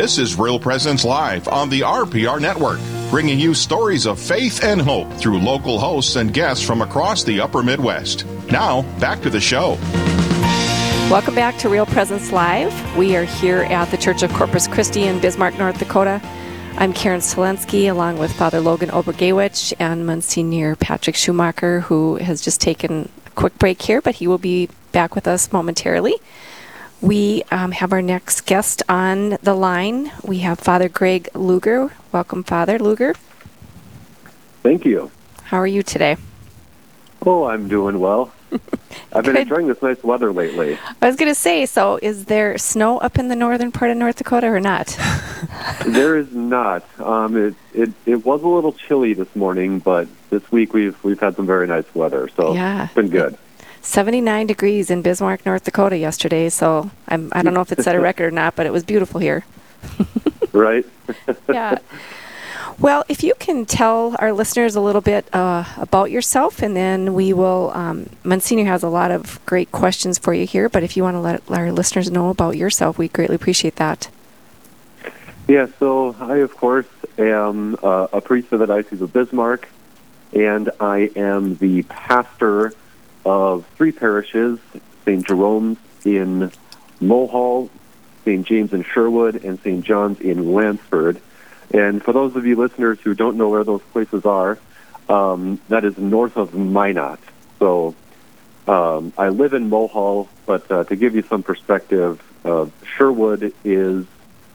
This is Real Presence Live on the RPR Network, bringing you stories of faith and hope through local hosts and guests from across the upper Midwest. Now, back to the show. Welcome back to Real Presence Live. We are here at the Church of Corpus Christi in Bismarck, North Dakota. I'm Karen Selensky, along with Father Logan Obergewich and Monsignor Patrick Schumacher, who has just taken a quick break here, but he will be back with us momentarily. We um, have our next guest on the line. We have Father Greg Luger. Welcome, Father Luger. Thank you. How are you today? Oh, I'm doing well. I've been enjoying this nice weather lately. I was going to say, so is there snow up in the northern part of North Dakota or not? there is not. Um, it, it it was a little chilly this morning, but this week we've we've had some very nice weather, so Yeah. it's been good. 79 degrees in Bismarck, North Dakota yesterday, so I'm, I don't know if it set a record or not, but it was beautiful here. Right? Yeah. Well, if you can tell our listeners a little bit uh, about yourself, and then we will. Um, Monsignor has a lot of great questions for you here, but if you want to let our listeners know about yourself, we greatly appreciate that. Yeah. So I, of course, am uh, a priest of the Diocese of Bismarck, and I am the pastor of three parishes: St. Jerome's in Mohall, St. James in Sherwood, and St. John's in Lansford. And for those of you listeners who don't know where those places are, um, that is north of Minot. So um, I live in Mohall, but uh, to give you some perspective, uh, Sherwood is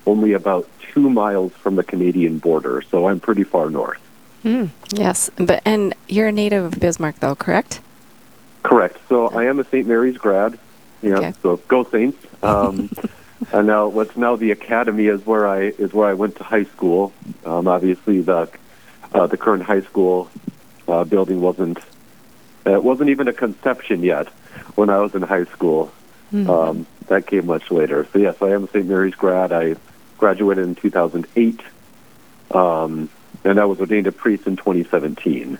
only about two miles from the Canadian border, so I'm pretty far north. Yes, but and you're a native of Bismarck, though, correct? Correct. So I am a St. Mary's grad. Yeah. Okay. So go Saints. Um, and now what's now the academy is where I is where I went to high school. Um, obviously the uh, the current high school uh, building wasn't it wasn't even a conception yet when I was in high school. Um, that came much later. So yes, I am a St. Mary's grad. I graduated in 2008, um, and I was ordained a priest in 2017.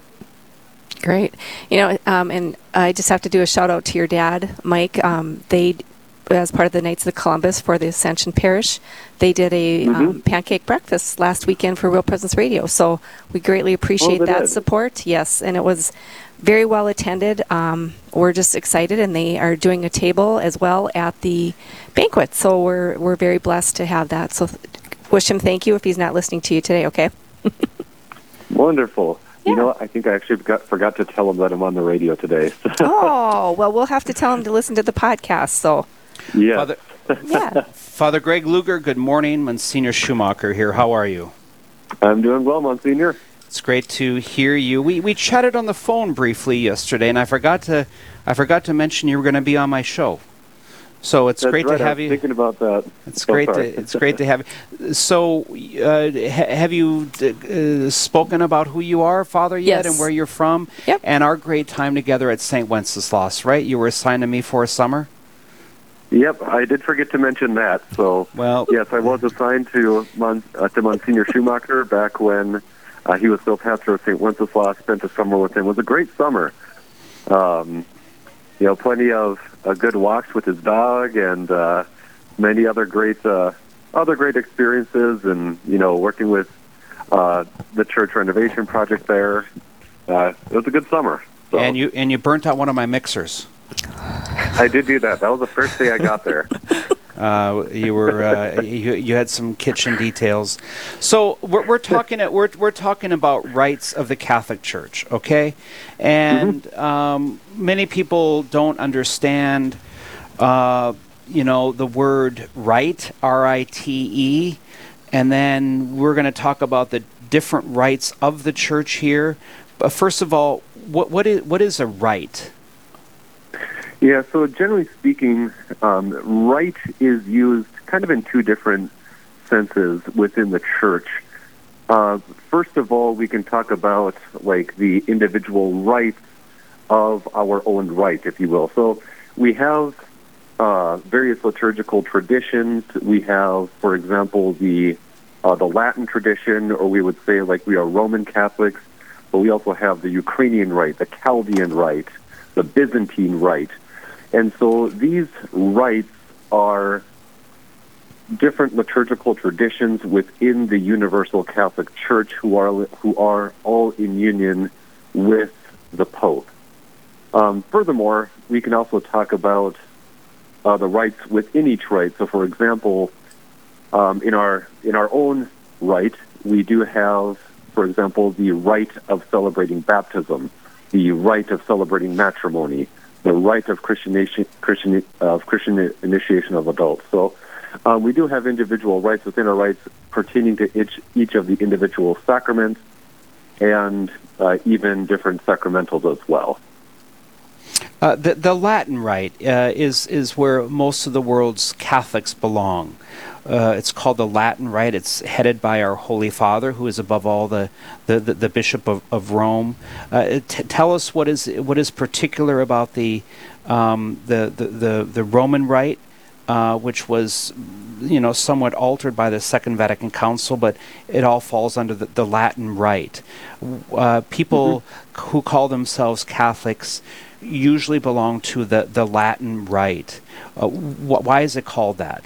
Great. You know, um, and I just have to do a shout out to your dad, Mike. Um, they, as part of the Knights of the Columbus for the Ascension Parish, they did a um, pancake breakfast last weekend for Real Presence Radio. So we greatly appreciate they that did? support. Yes, and it was very well attended. Um, we're just excited, and they are doing a table as well at the banquet. So we're we're very blessed to have that. So wish him thank you if he's not listening to you today. Okay. Wonderful. You know, what? I think I actually forgot, forgot to tell him that I'm on the radio today. oh well, we'll have to tell him to listen to the podcast. So yeah. Father, yeah. Father Greg Luger, good morning. Monsignor Schumacher here. How are you? I'm doing well, Monsignor. It's great to hear you. We we chatted on the phone briefly yesterday, and I forgot to I forgot to mention you were going to be on my show. So it's That's great right. to I have was you. thinking about that. It's Oh, great to it's great to have you. So, uh, ha- have you uh, spoken about who you are, Father, yet, Yes. and where you're from, Yep. and our great time together at St. Wenceslas? Right? You were assigned to me for a summer. Yep, I did forget to mention that. So, Well, yes, I was assigned to Mon- uh, to Monsignor Schumacher back when uh, he was still pastor of St. Wenceslas. Spent a summer with him. It was a great summer. Um, you know, plenty of uh, good walks with his dog, and uh, many other great uh, other great experiences. And you know, working with uh, the church renovation project there. Uh, it was a good summer. So and you and you burnt out one of my mixers. I did do that. That was the first day I got there. Uh, you were uh, you, you had some kitchen details. So we're, we're talking we're we're talking about rites of the Catholic Church, okay? And um, many people don't understand, uh, you know, the word rite, R I T E, and then we're going to talk about the different rites of the church here. But first of all, what what is what is a rite? Yeah, so generally speaking, um, rite is used kind of in two different senses within the church. Uh, first of all, we can talk about like the individual rites of our own rite, if you will. So we have uh, various liturgical traditions. We have, for example, the uh, the Latin tradition, or we would say like we are Roman Catholics, but we also have the Ukrainian rite, the Chaldean rite, the Byzantine rite. And so these rites are different liturgical traditions within the Universal Catholic Church who are who are all in union with the Pope. Um, furthermore, we can also talk about uh, the rites within each rite. So, for example, um, in our in our own rite, we do have, for example, the rite of celebrating baptism, the rite of celebrating matrimony, the rite of Christian Christian of Christian initiation of adults. So um, we do have individual rites within our rites pertaining to each, each of the individual sacraments and uh, even different sacramentals as well. Uh, the, the Latin rite uh, is, is where most of the world's Catholics belong. Uh, it's called the Latin Rite. It's headed by our Holy Father, who is above all the, the, the, the Bishop of, of Rome. Uh, t- tell us what is, what is particular about the, um, the, the, the, the Roman Rite uh, which was, you know, somewhat altered by the Second Vatican Council, but it all falls under the, the Latin Rite. Uh, people mm-hmm. who call themselves Catholics usually belong to the, the Latin Rite. Uh, wh- why is it called that?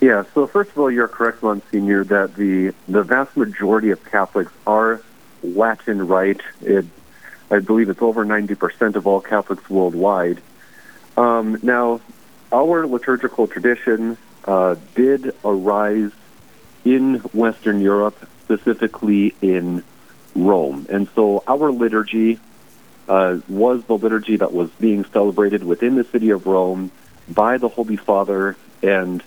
Yeah, so first of all, you're correct, Monsignor, that the, the vast majority of Catholics are Latin Rite. It, I believe it's over 90% of all Catholics worldwide. Um, now, our liturgical tradition uh, did arise in Western Europe, specifically in Rome. And so our liturgy uh, was the liturgy that was being celebrated within the city of Rome by the Holy Father, and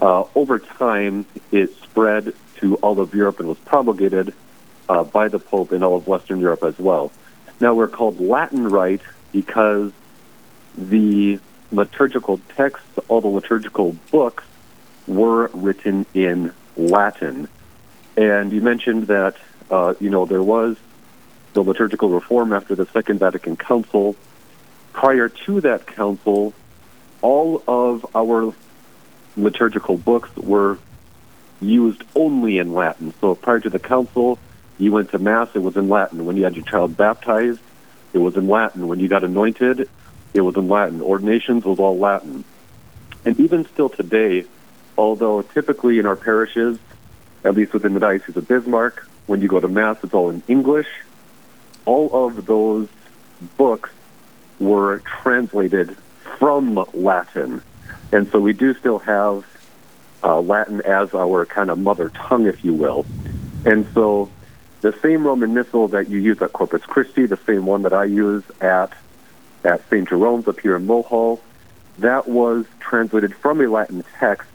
uh, over time it spread to all of Europe and was promulgated uh, by the Pope in all of Western Europe as well. Now we're called Latin Rite because the liturgical texts, all the liturgical books, were written in Latin. And you mentioned that, uh, you know, there was the liturgical reform after the Second Vatican Council. Prior to that council, all of our liturgical books were used only in Latin. So prior to the council, you went to Mass, it was in Latin. When you had your child baptized, it was in Latin. When you got anointed, it was in Latin. Ordinations was all Latin. And even still today, although typically in our parishes, at least within the Diocese of Bismarck, when you go to Mass, it's all in English. All of those books were translated from Latin. And so we do still have uh, Latin as our kind of mother tongue, if you will. And so the same Roman Missal that you use at Corpus Christi, the same one that I use at at St. Jerome's up here in Mohall. That was translated from a Latin text,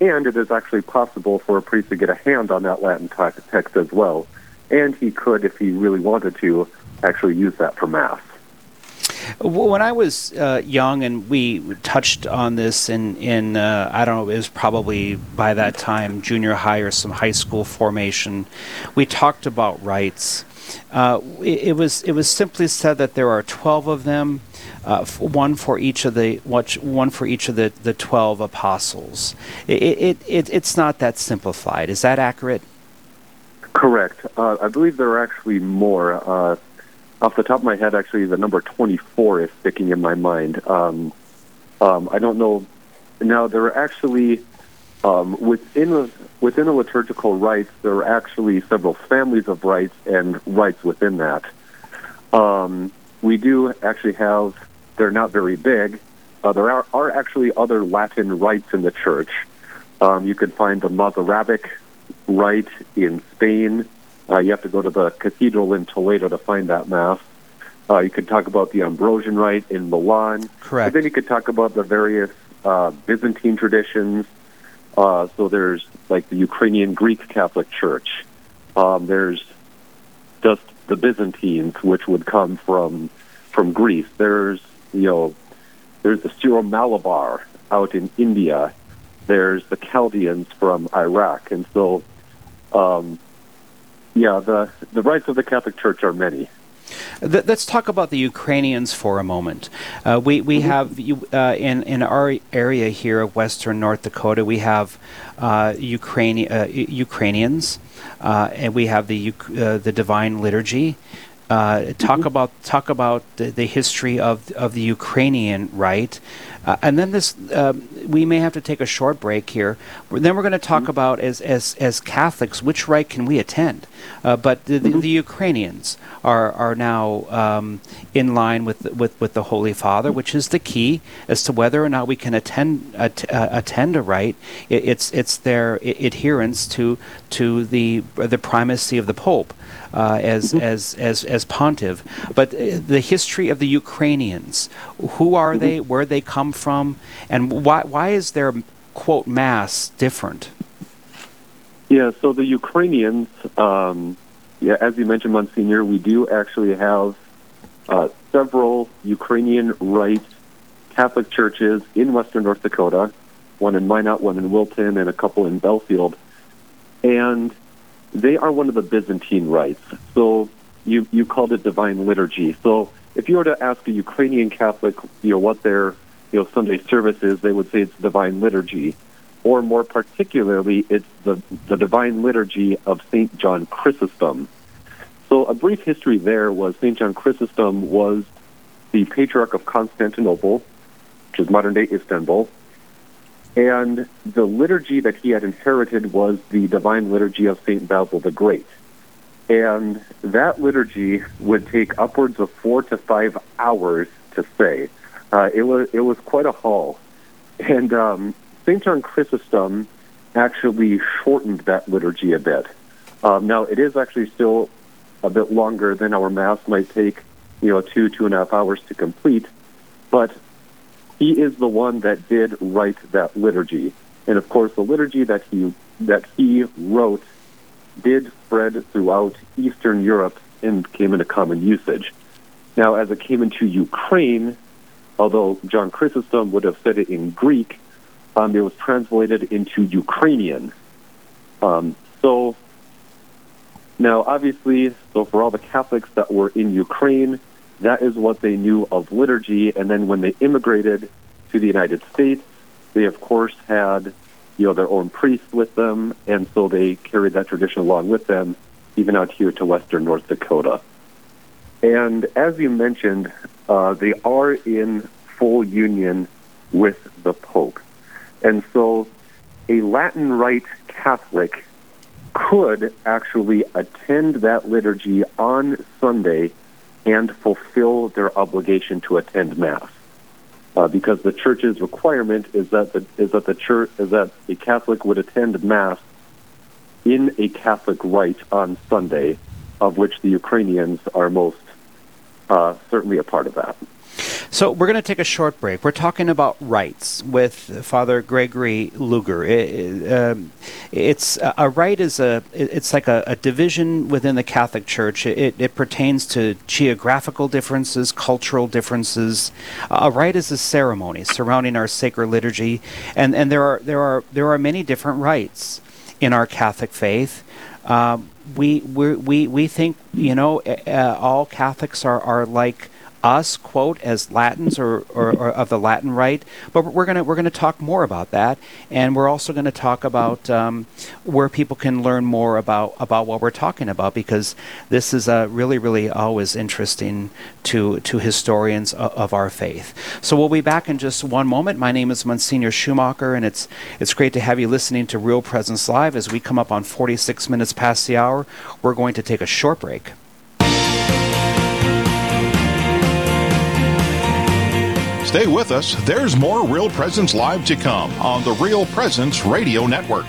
and it is actually possible for a priest to get a hand on that Latin text as well. And he could, if he really wanted to, actually use that for Mass. When I was uh, young, and we touched on this in, in uh, I don't know, it was probably by that time junior high or some high school formation, we talked about rites. Uh, it, it, was it was simply said that there are twelve of them, uh, one for each of the one for each of the, the twelve apostles. It, it, it it's not that simplified. Is that accurate? Correct. Uh, I believe there are actually more. Uh, off the top of my head, actually, the number twenty-four is sticking in my mind. Um, um, I don't know. Now there are actually um, within a, within a liturgical rites, there are actually several families of rites and rites within that. Um, we do actually have, they're not very big. Uh, there are, are actually other Latin rites in the church. Um, you can find the Mozarabic rite in Spain. Uh, you have to go to the cathedral in Toledo to find that mass. Uh, you could talk about the Ambrosian rite in Milan. Correct. But then you could talk about the various uh, Byzantine traditions, uh, so there's like the Ukrainian Greek Catholic Church. Um, there's just the Byzantines, which would come from from Greece. There's you know there's the Syro Malabar out in India. There's the Chaldeans from Iraq, and so um, yeah, the the rites of the Catholic Church are many. Let's talk about the Ukrainians for a moment. Uh, we we mm-hmm. have uh, in in our area here of Western North Dakota, we have uh, Ukrainian uh, Ukrainians, uh, and we have the uh, the Divine Liturgy. Uh, talk mm-hmm. about talk about the, the, history of of the Ukrainian rite, uh, and then this um, we may have to take a short break here. Then we're going to talk mm-hmm. about as as as Catholics which rite can we attend. Uh, but the, the, mm-hmm. the, Ukrainians are are now um, in line with with with the Holy Father, which is the key as to whether or not we can attend att- uh, attend a rite. It, it's it's their adherence to to the the primacy of the Pope uh, as, mm-hmm. as, as, as pontiff. But uh, the history of the Ukrainians, who are mm-hmm. they, where they come from, and why, why is their, quote, mass different? Yeah, so the Ukrainians, um, yeah, as you mentioned, Monsignor, we do actually have uh, several Ukrainian rite Catholic churches in western North Dakota, one in Minot, one in Wilton, and a couple in Belfield. And they are one of the Byzantine rites. So you you called it divine liturgy. So if you were to ask a Ukrainian Catholic, you know, what their you know Sunday service is, they would say it's divine liturgy, or more particularly, it's the the divine liturgy of Saint John Chrysostom. So a brief history there was Saint John Chrysostom was the patriarch of Constantinople, which is modern day Istanbul, and the liturgy that he had inherited was the divine liturgy of St. Basil the Great. And that liturgy would take upwards of four to five hours to say. Uh, it was it was quite a haul, and um, Saint John Chrysostom actually shortened that liturgy a bit. Um, now it is actually still a bit longer than our mass might take, you know, two two and a half hours to complete, but he is the one that did write that liturgy. And of course, the liturgy that he that he wrote did spread throughout Eastern Europe and came into common usage. Now, as it came into Ukraine, although John Chrysostom would have said it in Greek, um, it was translated into Ukrainian. Um, so now, obviously, so for all the Catholics that were in Ukraine, that is what they knew of liturgy. And then when they immigrated to the United States, they of course had you know their own priests with them, and so they carried that tradition along with them, even out here to western North Dakota. And as you mentioned, uh, they are in full union with the Pope, and so a Latin Rite Catholic could actually attend that liturgy on Sunday and fulfill their obligation to attend mass. Uh, because the church's requirement is that the, is that the church is that a Catholic would attend mass in a Catholic rite on Sunday, of which the Ukrainians are most uh, certainly a part of that. So we're going to take a short break. We're talking about rites with Father Gregory Luger. It, um, it's a rite is a it's like a, a, division within the Catholic Church. It, it pertains to geographical differences, cultural differences. a rite is a ceremony surrounding our sacred liturgy, and and there are there are there are many different rites in our Catholic faith. Um, we we we think you know uh, all Catholics are are like us, quote, as Latins or, or, or of the Latin rite. But we're going to we're going to talk more about that, and we're also going to talk about um, where people can learn more about about what we're talking about because this is uh, really really always interesting to to historians of, of, our faith. So we'll be back in just one moment. My name is Monsignor Schumacher, and it's it's great to have you listening to Real Presence Live as we come up on 46 minutes past the hour. We're going to take a short break. Stay with us. There's more Real Presence Live to come on the Real Presence Radio Network.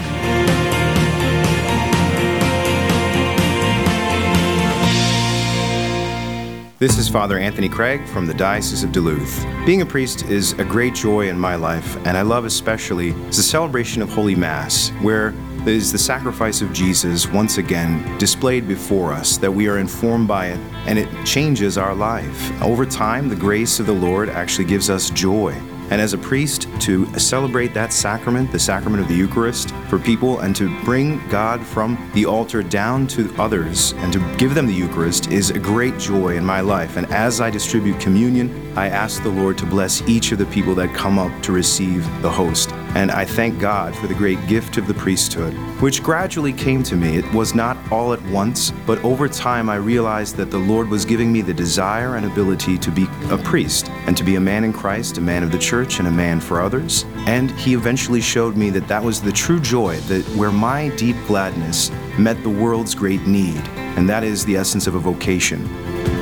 This is Father Anthony Craig from the Diocese of Duluth. Being a priest is a great joy in my life, and I love especially the celebration of Holy Mass, where is the sacrifice of Jesus once again displayed before us, that we are informed by it, and it changes our life. Over time, the grace of the Lord actually gives us joy. And as a priest, to celebrate that sacrament, the sacrament of the Eucharist, for people and to bring God from the altar down to others and to give them the Eucharist is a great joy in my life. And as I distribute communion, I ask the Lord to bless each of the people that come up to receive the host. And I thank God for the great gift of the priesthood, which gradually came to me. It was not all at once, but over time I realized that the Lord was giving me the desire and ability to be a priest and to be a man in Christ, a man of the church, and a man for others. And He eventually showed me that that was the true joy, that where my deep gladness met the world's great need, and that is the essence of a vocation.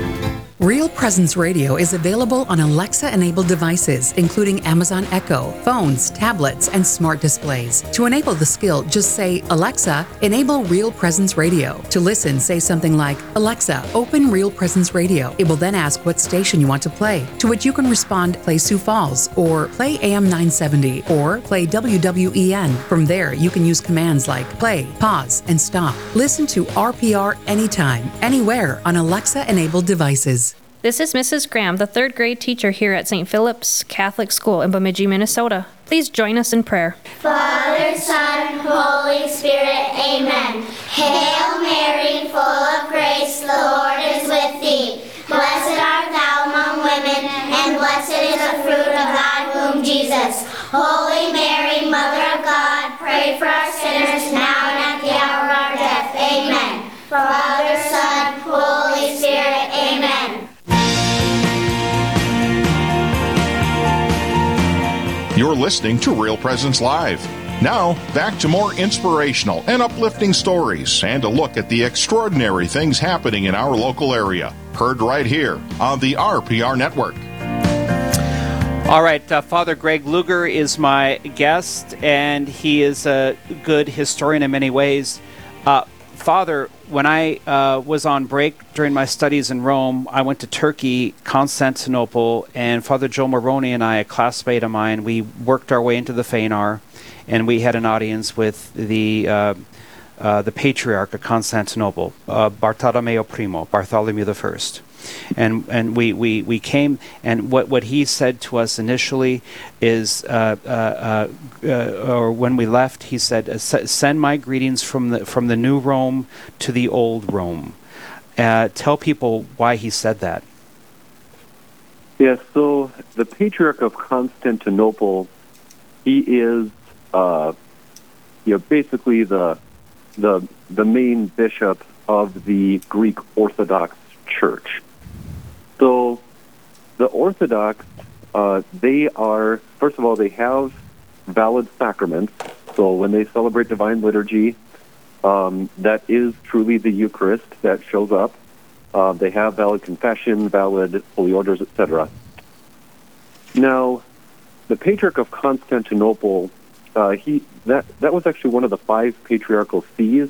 Real Presence Radio is available on Alexa enabled devices, including Amazon Echo, phones, tablets, and smart displays. To enable the skill, just say, Alexa, enable Real Presence Radio. To listen, say something like, Alexa, open Real Presence Radio. It will then ask what station you want to play, to which you can respond, play Sioux Falls, or play AM 970, or play WWEN. From there, you can use commands like play, pause, and stop. Listen to RPR anytime, anywhere on Alexa enabled devices. This is Mrs. Graham, the third grade teacher here at St. Philip's Catholic School in Bemidji, Minnesota. Please join us in prayer. Father, Son, Holy Spirit, Amen. Hail Mary, full of grace, the Lord is with thee. Blessed art thou among women, and blessed is the fruit of thy womb, Jesus. Holy Mary, Mother of God, pray for us sinners listening to Real Presence Live. Now, back to more inspirational and uplifting stories and a look at the extraordinary things happening in our local area. Heard right here on the RPR Network. All right, uh, Father Greg Luger is my guest, and he is a good historian in many ways. Uh, Father, when I uh, was on break during my studies in Rome, I went to Turkey, Constantinople, and Father Joe Moroni and I, a classmate of mine, we worked our way into the Phanar, and we had an audience with the uh, uh, the Patriarch of Constantinople, uh, Bartolomeo Primo, Bartholomew the First and and we, we, we came and what, what he said to us initially is uh, uh, uh, or when we left he said send my greetings from the from the new Rome to the old Rome. tell people why he said that. Yes, so the Patriarch of Constantinople, he is, uh, you know, basically the the the main bishop of the Greek Orthodox Church. So the Orthodox, uh, they are, first of all, they have valid sacraments. So when they celebrate divine liturgy, um, that is truly the Eucharist that shows up. Uh, they have valid confession, valid holy orders, etc. Now, the Patriarch of Constantinople, uh, he that that was actually one of the five patriarchal sees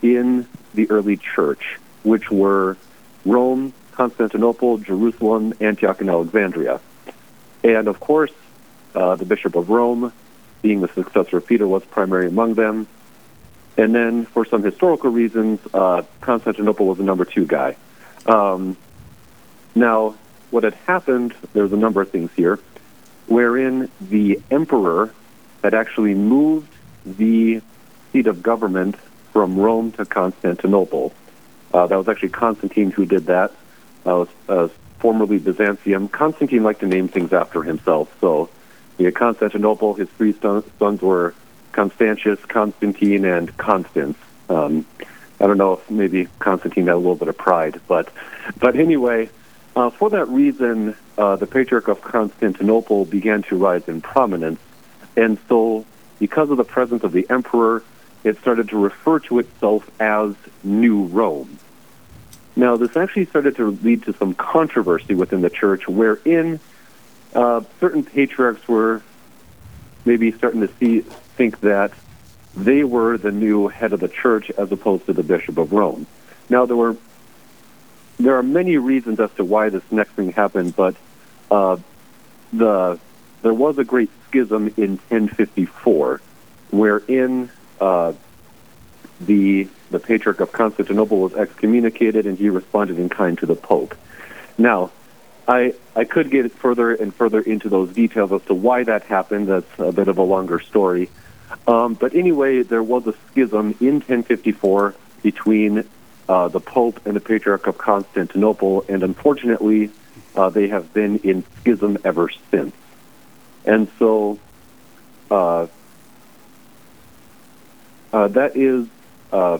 in the early church, which were Rome, Constantinople, Jerusalem, Antioch, and Alexandria. And of course, uh, the Bishop of Rome, being the successor of Peter, was primary among them. And then, for some historical reasons, uh, Constantinople was the number two guy. Um, now, what had happened, there's a number of things here, wherein the emperor had actually moved the seat of government from Rome to Constantinople. Uh, that was actually Constantine who did that uh, uh, formerly Byzantium. Constantine liked to name things after himself. So he had Constantinople. His three sons were Constantius, Constantine, and Constans. Um, I don't know if maybe Constantine had a little bit of pride, but but anyway, uh, for that reason, uh, the Patriarch of Constantinople began to rise in prominence, and so because of the presence of the emperor, it started to refer to itself as New Rome. Now, this actually started to lead to some controversy within the church, wherein uh, certain patriarchs were maybe starting to see think that they were the new head of the church as opposed to the bishop of Rome. Now, there were there are many reasons as to why this next thing happened, but uh, the there was a great schism in 1054, wherein uh, the the Patriarch of Constantinople was excommunicated, and he responded in kind to the Pope. Now, I I could get further and further into those details as to why that happened. That's a bit of a longer story. Um, but anyway, there was a schism in 1054 between uh, the Pope and the Patriarch of Constantinople, and unfortunately, uh, they have been in schism ever since. And so, uh, uh, that is, uh,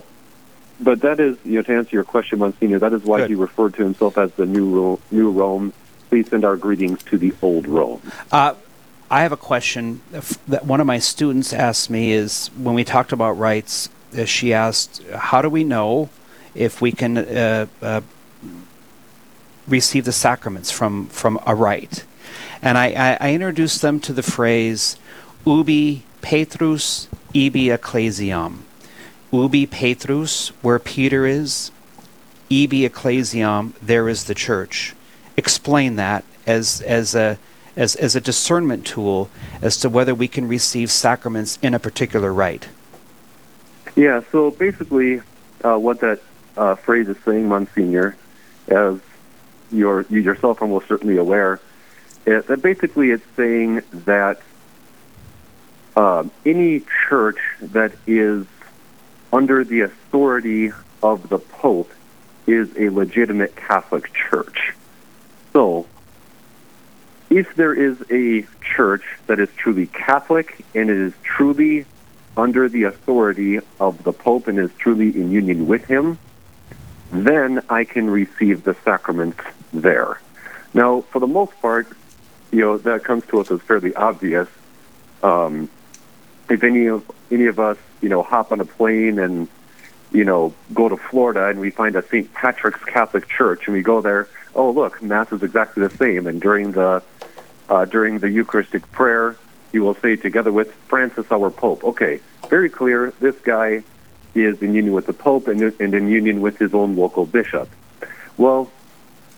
but that is, you know, to answer your question, Monsignor, that is why Good. he referred to himself as the New, Ro- New Rome. Please send our greetings to the Old Rome. Uh, I have a question that one of my students asked me is when we talked about rites, uh, she asked, How do we know if we can uh, uh, receive the sacraments from, from a rite? And I, I, I introduced them to the phrase ubi Petrus ibi ecclesiam. Ubi Petrus, where Peter is, ibi ecclesiam, there is the church. Explain that as as a as as a discernment tool as to whether we can receive sacraments in a particular rite. Yeah, so basically, uh, what that uh, phrase is saying, Monsignor, as you're, you yourself are most certainly aware, is that basically it's saying that um, any church that is under the authority of the Pope is a legitimate Catholic church. So, if there is a church that is truly Catholic and it is truly under the authority of the Pope and is truly in union with him, then I can receive the sacraments there. Now, for the most part, you know, that comes to us as fairly obvious. Um, if any of any of us, you know, hop on a plane and you know go to Florida and we find a St. Patrick's Catholic Church and we go there, oh look, Mass is exactly the same. And during the uh, during the Eucharistic prayer, you will say together with Francis our Pope. Okay, very clear. This guy is in union with the Pope and, and in union with his own local bishop. Well,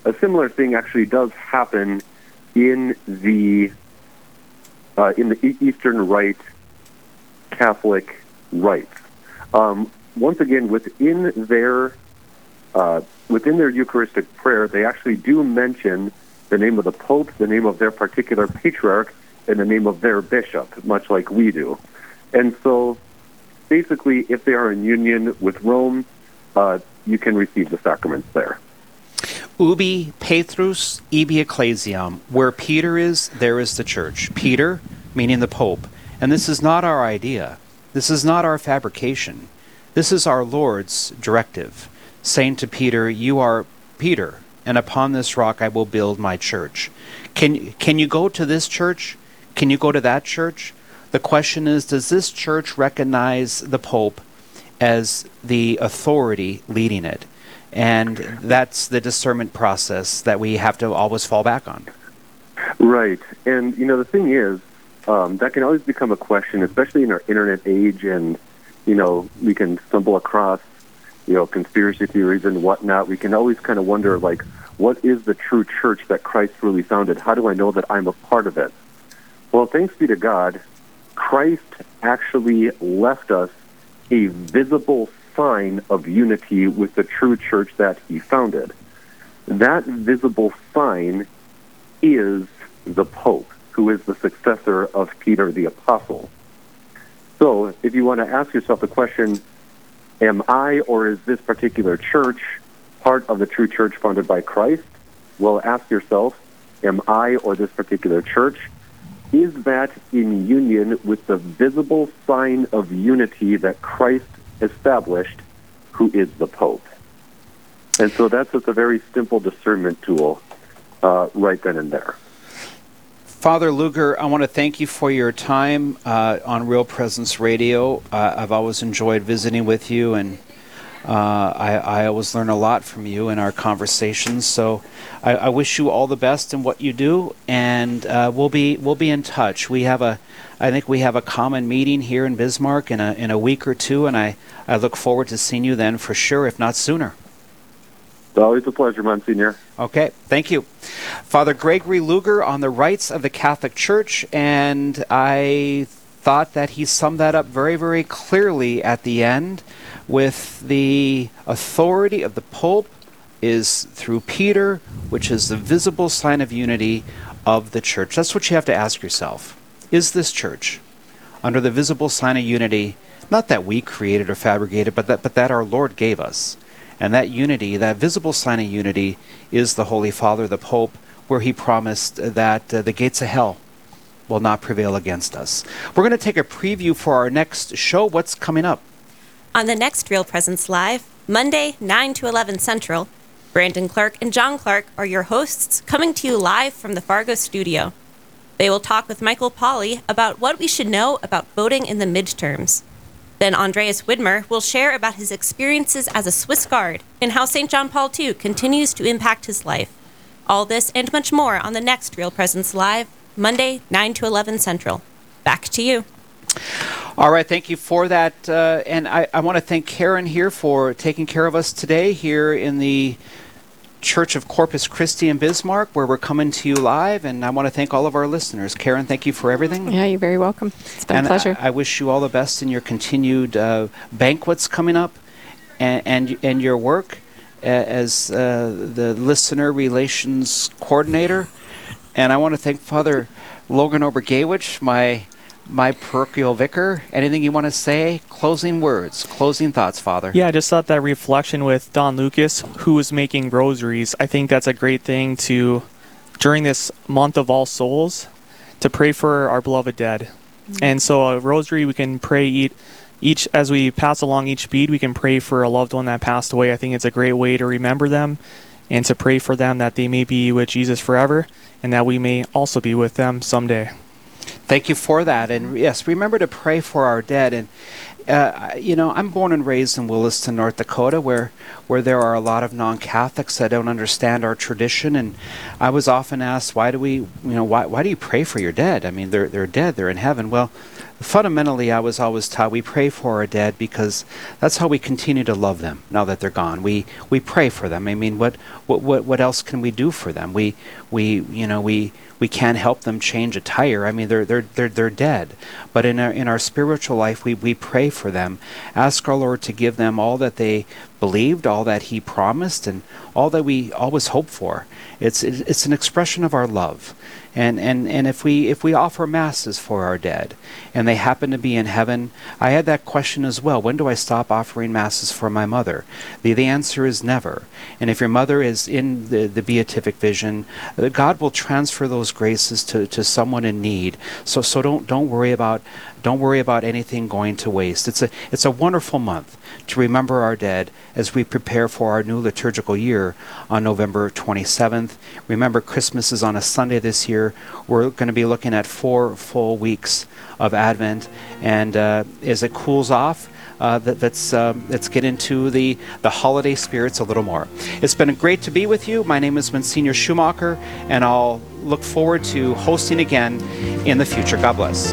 a similar thing actually does happen in the uh, in the Eastern Rite Catholic rites. Um, once again, within their uh, within their Eucharistic prayer, they actually do mention the name of the Pope, the name of their particular patriarch, and the name of their bishop, much like we do. And so, basically, if they are in union with Rome, uh, you can receive the sacraments there. Ubi Petrus ibi ecclesiam. Where Peter is, there is the church. Peter, meaning the Pope. And this is not our idea. This is not our fabrication. This is our Lord's directive, saying to Peter, You are Peter, and upon this rock I will build my church. Can, can you go to this church? Can you go to that church? The question is Does this church recognize the Pope as the authority leading it? And that's the discernment process that we have to always fall back on. Right. And, you know, the thing is, um, that can always become a question, especially in our internet age, and, you know, we can stumble across, you know, conspiracy theories and whatnot. We can always kind of wonder, like, what is the true church that Christ really founded? How do I know that I'm a part of it? Well, thanks be to God, Christ actually left us a visible sign of unity with the true church that he founded. That visible sign is the Pope, who is the successor of Peter the Apostle. So, if you want to ask yourself the question, am I or is this particular church part of the true church founded by Christ? Well, ask yourself, am I or this particular church, is that in union with the visible sign of unity that Christ established, who is the Pope? And so that's just a very simple discernment tool uh, right then and there. Father Luger, I want to thank you for your time uh, on Real Presence Radio. Uh, I've always enjoyed visiting with you, and uh, I, I, always learn a lot from you in our conversations. So I, I wish you all the best in what you do, and uh, we'll be we'll be in touch. We have a, I think we have a common meeting here in Bismarck in a in a week or two, and I, I look forward to seeing you then for sure, if not sooner. It's always a pleasure, Monsignor. Okay, thank you. Father Gregory Luger on the rites of the Catholic Church, and I thought that he summed that up very, very clearly at the end with the authority of the Pope is through Peter, which is the visible sign of unity of the church. That's what you have to ask yourself. Is this church under the visible sign of unity, not that we created or fabricated, but that, but that our Lord gave us? And that unity, that visible sign of unity, is the Holy Father, the Pope, where he promised that uh, the gates of hell will not prevail against us. We're going to take a preview for our next show. What's coming up? On the next Real Presence Live, Monday, 9 to 11 Central, Brandon Clark and John Clark are your hosts, coming to you live from the Fargo studio. They will talk with Michael Polly about what we should know about voting in the midterms. Then Andreas Widmer will share about his experiences as a Swiss Guard and how St. John Paul II continues to impact his life. All this and much more on the next Real Presence Live, Monday, 9 to 11 Central. Back to you. All right, thank you for that. Uh, and I, I want to thank Karen here for taking care of us today here in the Church of Corpus Christi in Bismarck, where we're coming to you live. And I want to thank all of our listeners. Karen, thank you for everything. Yeah, you're very welcome. It's been and a pleasure. I, I wish you all the best in your continued uh, banquets coming up and, and, and your work as uh, the listener relations coordinator. And I want to thank Father Logan Obergawich, my my parochial vicar. Anything you want to say? Closing words, closing thoughts, Father. Yeah, I just thought that reflection with Don Lucas, who was making rosaries, I think that's a great thing to, during this month of All Souls, to pray for our beloved dead. Mm-hmm. And so a rosary, we can pray each, each as we pass along each bead, we can pray for a loved one that passed away. I think it's a great way to remember them and to pray for them that they may be with Jesus forever and that we may also be with them someday. Thank you for that. And yes, remember to pray for our dead. And uh, you know, I'm born and raised in Williston, North Dakota, where where there are a lot of non-Catholics that don't understand our tradition. And I was often asked, why do we, you know, why why do you pray for your dead? I mean, they're they're dead, they're in heaven. Well, fundamentally, I was always taught we pray for our dead because that's how we continue to love them now that they're gone. We we pray for them. I mean, what what what, what else can we do for them? We we you know we we can't help them change a tire. I mean, they're they're they're they're dead. But in our in our spiritual life, we we pray for them. Ask our Lord to give them all that they believed, all that He promised, and all that we always hope for. It's it's an expression of our love. And, and, and if we if we offer masses for our dead and they happen to be in heaven, I had that question as well. When do I stop offering masses for my mother? The, the answer is never. And if your mother is in the, the beatific vision, uh, God will transfer those graces to, to someone in need. So so don't don't worry about don't worry about anything going to waste. It's a it's a wonderful month to remember our dead as we prepare for our new liturgical year on November 27th. Remember Christmas is on a Sunday this year. We're going to be looking at four full weeks of Advent, and uh, as it cools off. Uh, that, let's um, let's get into the the holiday spirits a little more. It's been great to be with you. My name is Monsignor Schumacher, and I'll look forward to hosting again in the future. God bless.